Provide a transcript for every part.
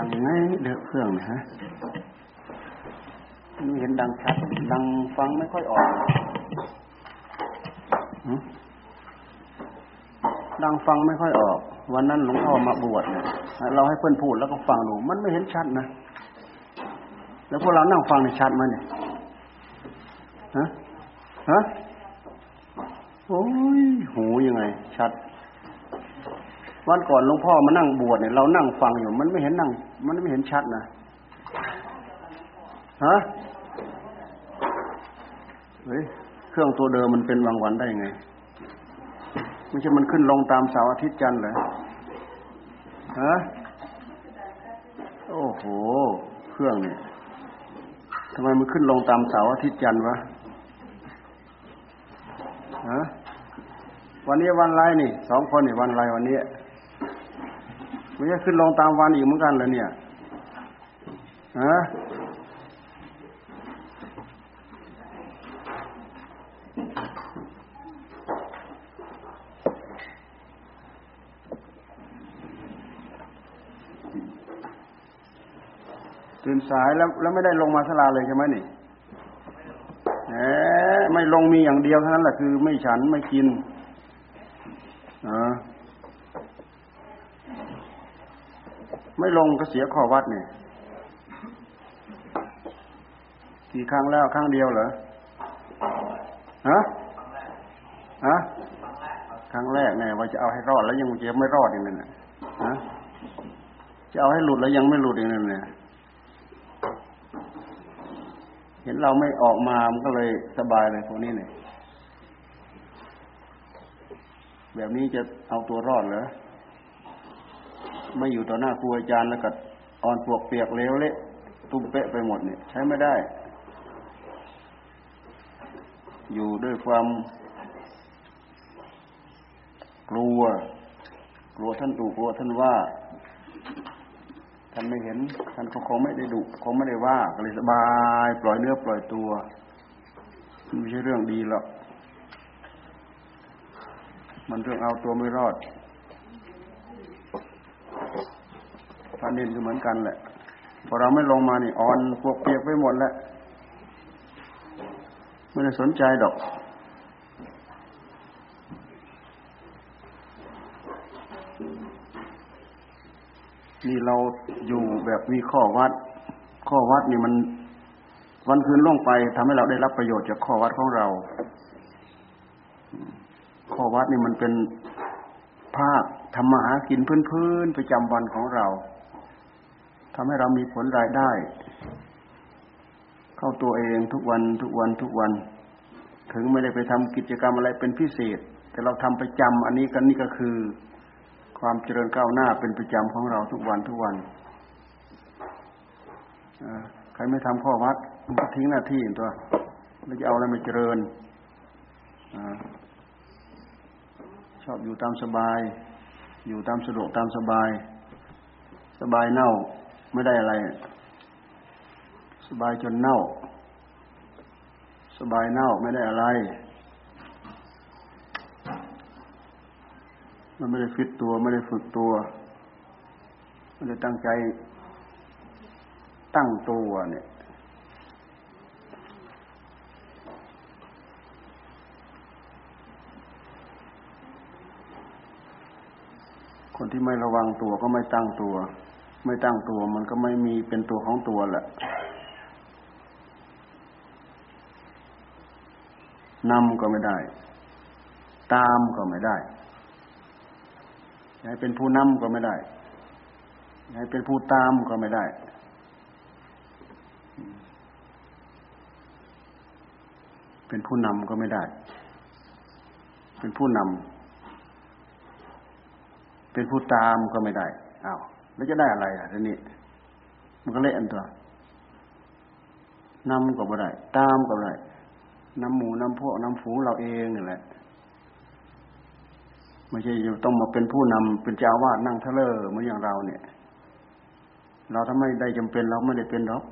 ดังไงเดือเครื่องนะฮะไม่เห็นดังชัด ดังฟังไม่ค่อยออกดังฟังไม่ค่อยออก วันนั้นหลวงพ่อมาบวชเนี่ยเราให้เพื่อนพูดแล้วก็ฟังดู มันไม่เห็นชัดนะ แล้วพวกเรานั่งฟังในชัดไหมเนี่ยฮะฮะโอ้ยหูยังไง วันก่อนหลวงพ่อมานั่งบวชเนี่ยเรานั่งฟังอยู่ มันไม่เห็นนั่ง มันไม่เห็นชัดนะฮะเฮ้ยเครื่องตัวเดิมมันเป็นบางวันได้ไงไม่ใช่มันขึ้นลงตามเสาร์อาทิตย์จันทร์เหรอฮะโอ้โห เครื่องเนี่ยทำไมมันขึ้นลงตามเสาร์อาทิตย์จันทร์วะฮะวันนี้วันไรนี่สองคนนี่วันไรวันนี้ ไม่ใช่ขึ้นลงตามวันอีกเหมือนกันเลยเนี่ยฮะตื่นสายแล้วแล้วไม่ได้ลงมาสลาเลยใช่ไหมนี่แหมไม่ลงมีอย่างเดียวเท่านั้นแหละคือไม่ฉันไม่กินอ ไม่ลงก็เสียข้อวัดเนี่ยกี่ครั้งแล้วครั้งเดียวเหรอฮะฮะครั้งแรกเนี่ยว่าจะเอาให้รอดแล้วยังจะไม่รอดอย่างนั้นนะฮะจะเอาให้หลุดแล้วยังไม่หลุดอย่างนั้นเนี่ยเห็นเราไม่ออกมา มันก็เลยสบายเลยพวกนี้เนี่ยแบบนี้จะเอาตัวรอดเหรอ ไม่อยู่ต่อหน้าครูอาจารย์แล้วก็อ่อนปวกเปียกเลวเละตุ้มเป๊ะไปหมดเนี่ย ใช้ไม่ได้ อยู่ด้วยความกลัว กลัวท่านตู่กลัวท่านว่า ท่านไม่เห็น ท่านก็คงไม่ได้ดุคงไม่ได้ว่าก็เลยสบาย ปล่อยเนื้อปล่อยตัวไม่ใช่เรื่องดีหรอกมันเรื่องเอาตัวไม่รอด พระเนนก็เหมือนกันแหละ พอเราไม่ลงมานี่อ่อนพวกเปียกไปหมดแล้วไม่ได้สนใจดอก นี่เราอยู่แบบมีข้อวัด ข้อวัดนี่มันวันคืนล่วงไปทำให้เราได้รับประโยชน์จากข้อวัดของเรา ข้อวัดนี่มันเป็นภาคทำมาหากินพื้นๆประจำวันของเรา ทำให้เรามีผลรายได้ เข้าตัวเองทุกวันทุกวันทุกวัน ถึงไม่ได้ไปทำกิจกรรมอะไรเป็นพิเศษ แต่เราทำประจำอันนี้กันนี่ก็คือ ความเจริญก้าวหน้าเป็นประจำของเราทุกวันทุกวันใครไม่ทำข้อวัดก็ทิ้งหน้าที่ตัวไม่จะเอาอะไรมาเจริญอชอบอยู่ตามสบาย อยู่ตามสะดวกตามสบาย สบายเน่า ไม่ได้อะไร สบายจนเน่า สบายเน่าไม่ได้อะไร มันไม่ได้ฟิตตัวไม่ได้ฝึกตัวไม่ได้ตั้งใจตั้งตัวเนี่ยคนที่ไม่ระวังตัวก็ไม่ตั้งตัว ไม่ตั้งตัวมันก็ไม่มีเป็นตัวของตัวแหละนำก็ไม่ได้ ตามก็ไม่ได้ให้เป็นผู้นำก็ไม่ได้ให้เป็นผู้ตามก็ไม่ได้ เป็นผู้นำก็ไม่ได้ เป็นผู้นำเป็นผู้ตามก็ไม่ได้อ้าว แล้วจะได้อะไรอะทีนี้มันก็เละอันตัวนำก็ไม่ได้ ตามก็ไม่ได้นำหมูนำพวกนำฝูงเราเองนี่แหละไม่ใช่จะต้องมาเป็นผู้นำเป็นเจ้าวาดนั่งเทเลอร์เหมือนอย่างเราเนี่ย เราถ้าไมได้จำเป็นเราไม่ได้เป็นหรอก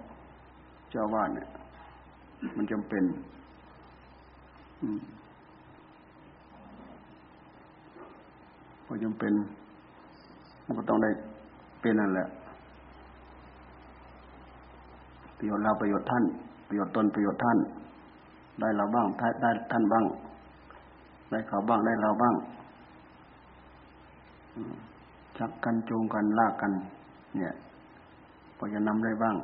เจ้าวาดเนี่ย มันจำเป็นพอจำเป็นมันก็ต้องได้ เป็นนั่นแหละ ประโยชน์เราประโยชน์ท่าน ประโยชน์ตนประโยชน์ท่าน ได้เราบ้างได้ท่านบ้าง ได้เขาบ้างได้เราบ้างชักกันจูงกันลากกัน เนี่ยพอจะนำได้บ้าง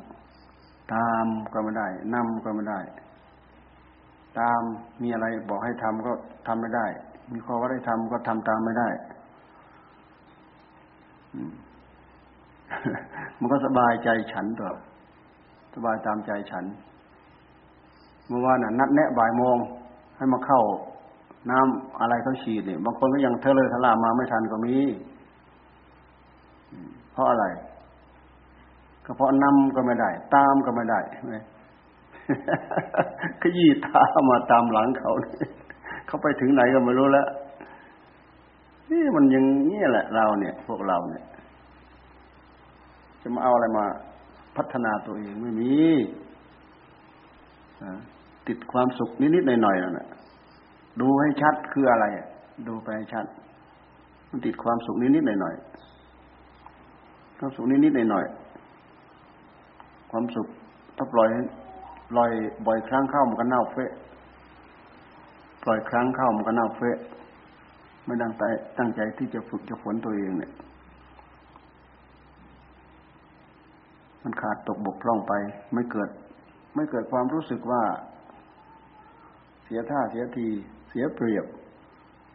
ตามก็ไม่ได้นำก็ไม่ได้ ตามมีอะไรบอกให้ทำก็ทำไม่ได้ มีข้อว่าได้ทำก็ทำตามไม่ได้มั มันก็สบายใจฉันตัวสบายตามใจฉัน เมื่อวานน่ะนัดแนะบ่ายโมงให้มาเข้า น้ำอะไรเขาฉีดเนี่ยบางคนก็ยังเทเลยทลามาไม่ทันก็มีเพราะอะไรก็เพราะนำก็ไม่ได้ ตามก็ไม่ได้ไหมขยี้ตามาตามหลังเขาเขาไปถึงไหนก็ไม่รู้แล้วนี่มันยังนี่แหละเราเนี่ย พวกเราเนี่ย จะมาเอาอะไรมาพัฒนาตัวเองไม่มีติดความสุขนิดๆหน่อยๆนั่นแหละดูให้ชัดคืออะไร ดูไปให้ชัด มันติดความสุขนิดๆหน่อยๆความสุขนิดๆหน่อยๆความสุขถ้าปล่อยปล่อยบ่อยครั้งเข้ามันก็เน่าเฟะปล่อยครั้งเข้ามันก็เน่าเฟะไม่ดังใจตั้งใจที่จะฝึกจะฝนตัวเองเนี่ย มันขาดตกบกพร่องไป ไม่เกิด ไม่เกิดความรู้สึกว่า เสียท่าเสียที เสียเปรียบ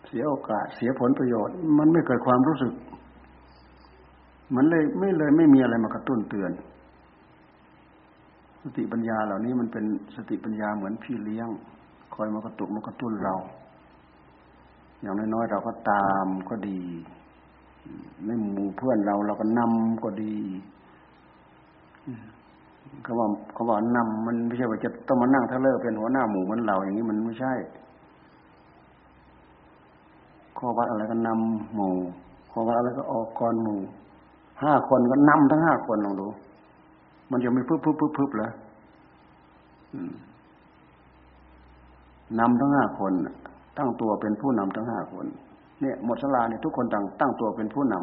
เสียโอกาส เสียผลประโยชน์ มันไม่เกิดความรู้สึก มันเลยไม่เลยไม่มีอะไรมากระตุ้นเตือน สติปัญญาเหล่านี้มันเป็นสติปัญญาเหมือนพี่เลี้ยง คอยมากระตุกมากระตุ้นเรา อย่างน้อยๆเราก็ตามก็ดีในหมู่เพื่อนเราเราก็นำก็ดี เขาบอกเขาบอกนำมันไม่ใช่ว่าจะต้องมานั่งทะเลอเป็นหัวหน้าหมู่เหมือนเราอย่างนี้มันไม่ใช่ ข้อวัดอะไรก็นำหมู่ข้อวัดอะไรก็ออกกรหมู่ห้าคนก็นำทั้งห้าคนลองดู มันจะไม่พึบพึบพึบพึบเหรอนำทั้งห้าคนตั้งตัวเป็นผู้นำทั้งห้าคน เนี่ยหมดสลาเนี่ยทุกคนต่างตั้งตัวเป็นผู้น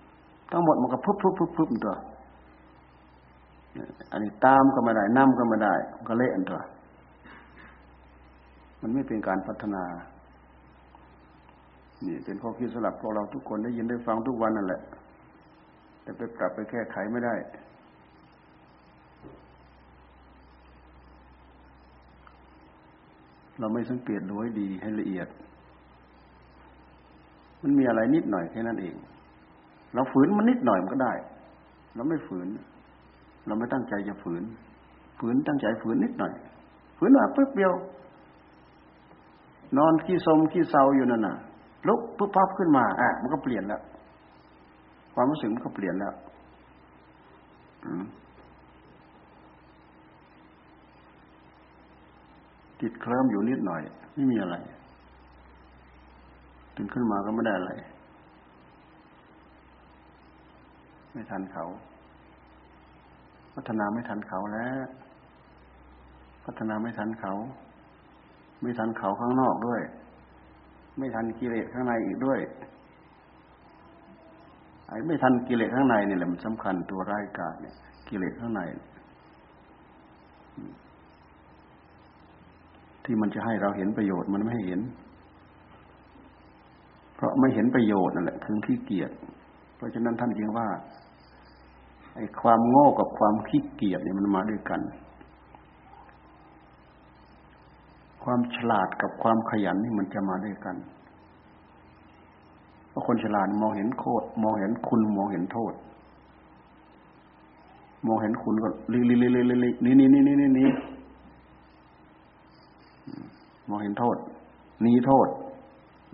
ำทั้งหมดมันก็พึบพึบพึบพึบตัว อันนี้ตามก็ไม่ได้นำก็ไม่ได้ก็เละอันตัวมันไม่เป็นการพัฒนา นี่เป็นข้อคิดสลับพวกเราทุกคนได้ยินได้ฟังทุกวันนั่นแหละ แต่ไปปรับไปแก้ไขไม่ได้เราไม่สังเกตดูให้ดีให้ละเอียด มันมีอะไรนิดหน่อยแค่นั้นเอง เราฝืนมันนิดหน่อยมันก็ได้ เราไม่ฝืน เราไม่ตั้งใจจะฝืน ฝืนตั้งใจฝืนนิดหน่อย ฝืนมาปึ๊บเดียวนอนขี้สมขี้เศร้าอยู่นั่นน่ะลุกปุ๊บปั๊บขึ้นมาอะมันก็เปลี่ยนแล้ว ความรู้สึกมันก็เปลี่ยนแล้วติดเคลิ้มอยู่นิดหน่อย ไม่มีอะไรตื่นขึ้นมาก็ไม่ได้อะไร ไม่ทันเขา พัฒนาไม่ทันเขาแล้ว พัฒนาไม่ทันเขา ไม่ทันเขาข้างนอกด้วย ไม่ทันกิเลสข้างในอีกด้วยไอ้ไม่ทันกิเลสข้างในนี่แหละมันสำคัญตัวร้ายกาจเนี่ย กิเลสข้างใน ที่มันจะให้เราเห็นประโยชน์มันไม่เห็น เพราะไม่เห็นประโยชน์นั่นแหละคือขี้เกียจเพราะฉะนั้นท่านจึงว่า ไอ้ความโง่กับความขี้เกียจเนี่ยมันมาด้วยกัน ความฉลาดกับความขยันนี่มันจะมาด้วยกัน เพราะคนฉลาดมองเห็นโคตรมองเห็นคุณมองเห็นโทษ มองเห็นคุณก็ลิลิลิลิลินี่นี่นี่นี่นี่นี่มองเห็นโทษหนีโทษ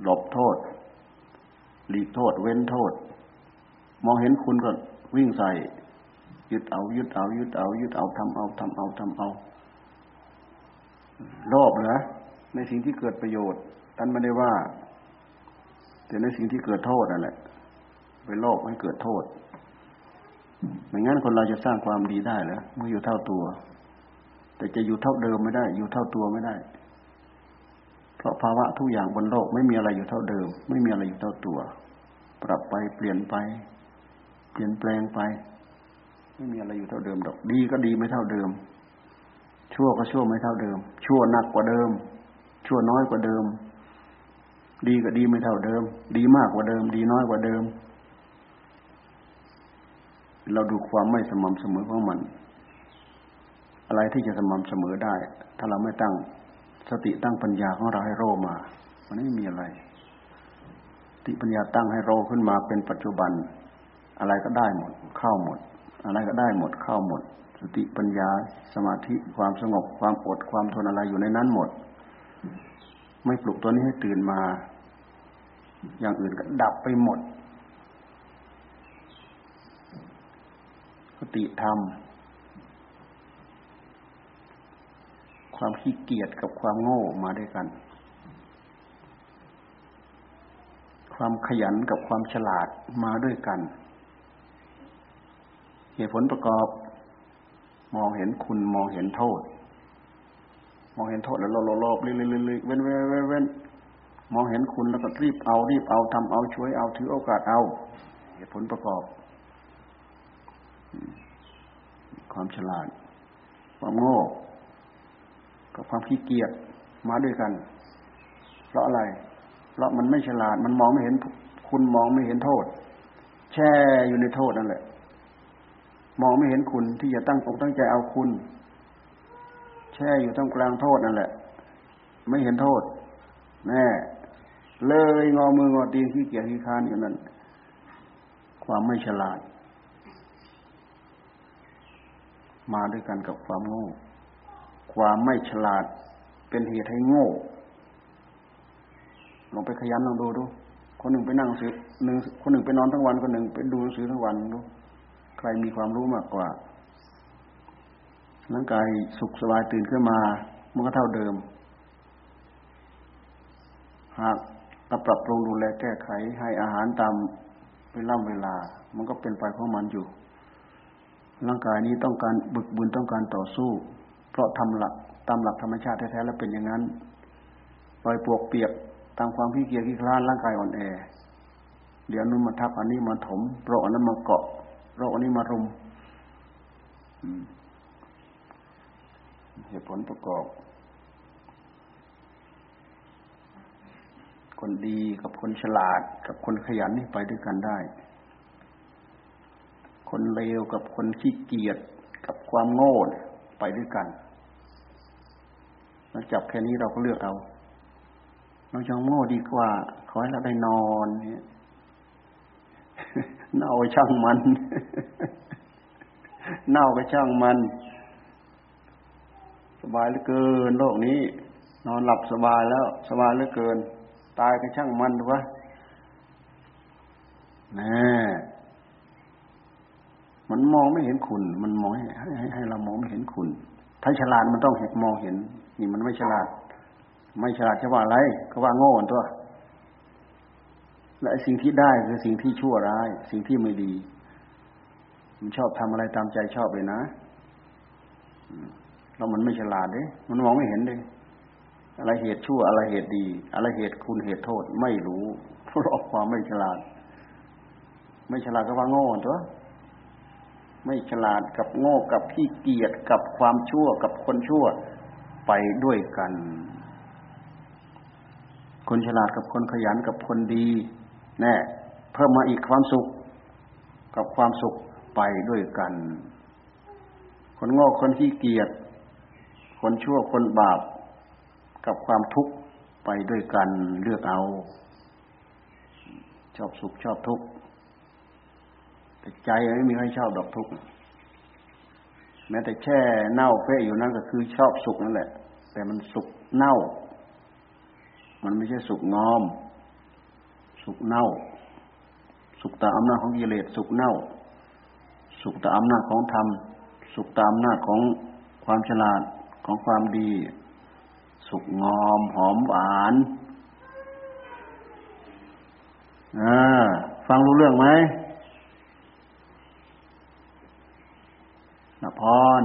หลบโทษ หลีกโทษ เว้นโทษ มองเห็นคุณก็วิ่งใส่ ยึดเอายึดเอายึดเอายึดเอาทำเอาทำเอาทำเอาโลภเหรอในสิ่งที่เกิดประโยชน์ท่านไม่ได้ว่า แต่ในสิ่งที่เกิดโทษนั่นแหละไปโลภให้เกิดโทษไม่งั้นคนเราจะสร้างความดีได้เหรอเมื่ออยู่เท่าตัว แต่จะอยู่เท่าเดิมไม่ได้ อยู่เท่าตัวไม่ได้ เพราะภาวะทุกอย่างบนโลกไม่มีอะไรอยู่เท่าเดิม ไม่มีอะไรอยู่เท่าตัว ปรับไปเปลี่ยนไป เปลี่ยนแปลงไป ไม่มีอะไรอยู่เท่าเดิมดอก ดีก็ดีไม่เท่าเดิม ชั่วก็ชั่วไม่เท่าเดิม ชั่วหนักกว่าเดิม ชั่วน้อยกว่าเดิม ดีก็ดีไม่เท่าเดิม ดีมากกว่าเดิม ดีน้อยกว่าเดิม เราดูความไม่สม่ำเสมอของมัน อะไรที่จะสม่ำเสมอได้ ถ้าเราไม่ตั้งสติตั้งปัญญาของเราให้โรมา มันไม่มีอะไรติปัญญาตั้งให้โรขึ้นมาเป็นปัจจุบัน อะไรก็ได้หมด เข้าหมด อะไรก็ได้หมดเข้าหมด สติปัญญาสมาธิความสงบความอดความทนอะไรอยู่ในนั้นหมด ไม่ปลุกตัวนี้ให้ตื่นมา อย่างอื่นก็ดับไปหมดสติธรรม ความขี้เกียจกับความโง่มาด้วยกัน ความขยันกับความฉลาดมาด้วยกัน เหตุผลประกอบ มองเห็นคุณมองเห็นโทษ มองเห็นโทษแล้วโลโลโลเรื่อยๆเว้นเว้นเว้นมองเห็นคุณแล้วก็รีบเอารีบเอาทำเอาช่วยเอาถือโอกาสเอาเหตุผลประกอบ ความฉลาด ความโง่กับความขี้เกียจมาด้วยกัน เพราะอะไร เพราะมันไม่ฉลาด มันมองไม่เห็นคุณมองไม่เห็นโทษ แช่อยู่ในโทษนั่นแหละ มองไม่เห็นคุณที่จะตั้งอกตั้งใจเอาคุณ แช่อยู่ตรงกลางโทษนั่นแหละ ไม่เห็นโทษ แน่เลยงอมืองอตีนขี้เกียจขี้ค้านอยู่นั่นความไม่ฉลาด มาด้วยกันกับความโง่ ความไม่ฉลาดเป็นเหตุให้โง่ลองไปขยันลองดูดู คนหนึ่งไปนั่งสือหนึ่งคนหนึ่งไปนอนทั้งวันคนหนึ่งไปดูหนังสือทั้งวันดู ใครมีความรู้มากกว่าร่างกายสุขสบายตื่นขึ้นมา มันก็เท่าเดิม หากเราปรับปรุงดูแลแก้ไขให้อาหารตามเวลาเวลา มันก็เป็นไปของมันอยู่ ร่างกายนี้ต้องการบึกบุญต้องการต่อสู้ เพราะทำหลักตามหลักธรรมชาติแท้ๆแล้วเป็นอย่างนั้นปล่อยปวกเปียกตามความขี้เกียจขี้คลานร่างกายอ่อนแอ เดี๋ยวนู้นมาทับอันนี้มาถมโรคอันนั้นมาเกาะ นี้มารุมเหตุผลประกอบ คนดีกับคนฉลาด กับคนขยันนี่ไปด้วยกันได้ คนเลวกับคนขี้เกียจกับความโง่ไปด้วยกันเราจับแค่นี้เราก็เลือกเอา เราจะโง่ดีกว่า ขอให้เราได้นอนเนี่ย เน่าช่างมัน เน่าก็ช่างมัน สบายเหลือเกิน โลกนี้ นอนหลับสบายแล้ว สบายเหลือเกิน ตายก็ช่างมันดูวะแน่มันมองไม่เห็นคุณ มันมองให้ให้ให้เรามองไม่เห็นคุณ ถ้าฉลาดมันต้องเห็นมองเห็น นี่มันไม่ฉลาด ไม่ฉลาดจะว่าอะไร ก็ว่าโง่ตัว และสิ่งที่ได้คือสิ่งที่ชั่วร้าย สิ่งที่ไม่ดี มันชอบทำอะไรตามใจชอบเลยนะเรามันไม่ฉลาดเด้มันมองไม่เห็นเลยอะไรเหตุชั่วอะไรเหตุดี อะไรเหตุคุณเหตุโทษ ไม่รู้เพราะความไม่ฉลาด ไม่ฉลาดก็ว่าโง่ตัวไม่ฉลาดกับโง่กับขี้เกียจกับความชั่วกับคนชั่วไปด้วยกัน คนฉลาดกับคนขยันกับคนดี แน่เพิ่มมาอีกความสุข กับความสุขไปด้วยกัน คนโง่คนขี้เกียจคนชั่วคนบาป กับความทุกข์ไปด้วยกันเลือกเอา ชอบสุขชอบทุกข์แต่ใจไม่มีใครชอบดอกทุกข์แม้แต่แช่เน่าเฟะอยู่นั่นก็คือชอบสุขนั่นแหละ แต่มันสุขเน่า มันไม่ใช่สุกงอม สุกเน่า สุกตามอำนาจของกิเลสสุกเน่า สุกตามอำนาจของธรรม สุกตามอำนาจของความฉลาดของความดี สุกงอมหอมหวานอฟังรู้เรื่องไหมนพร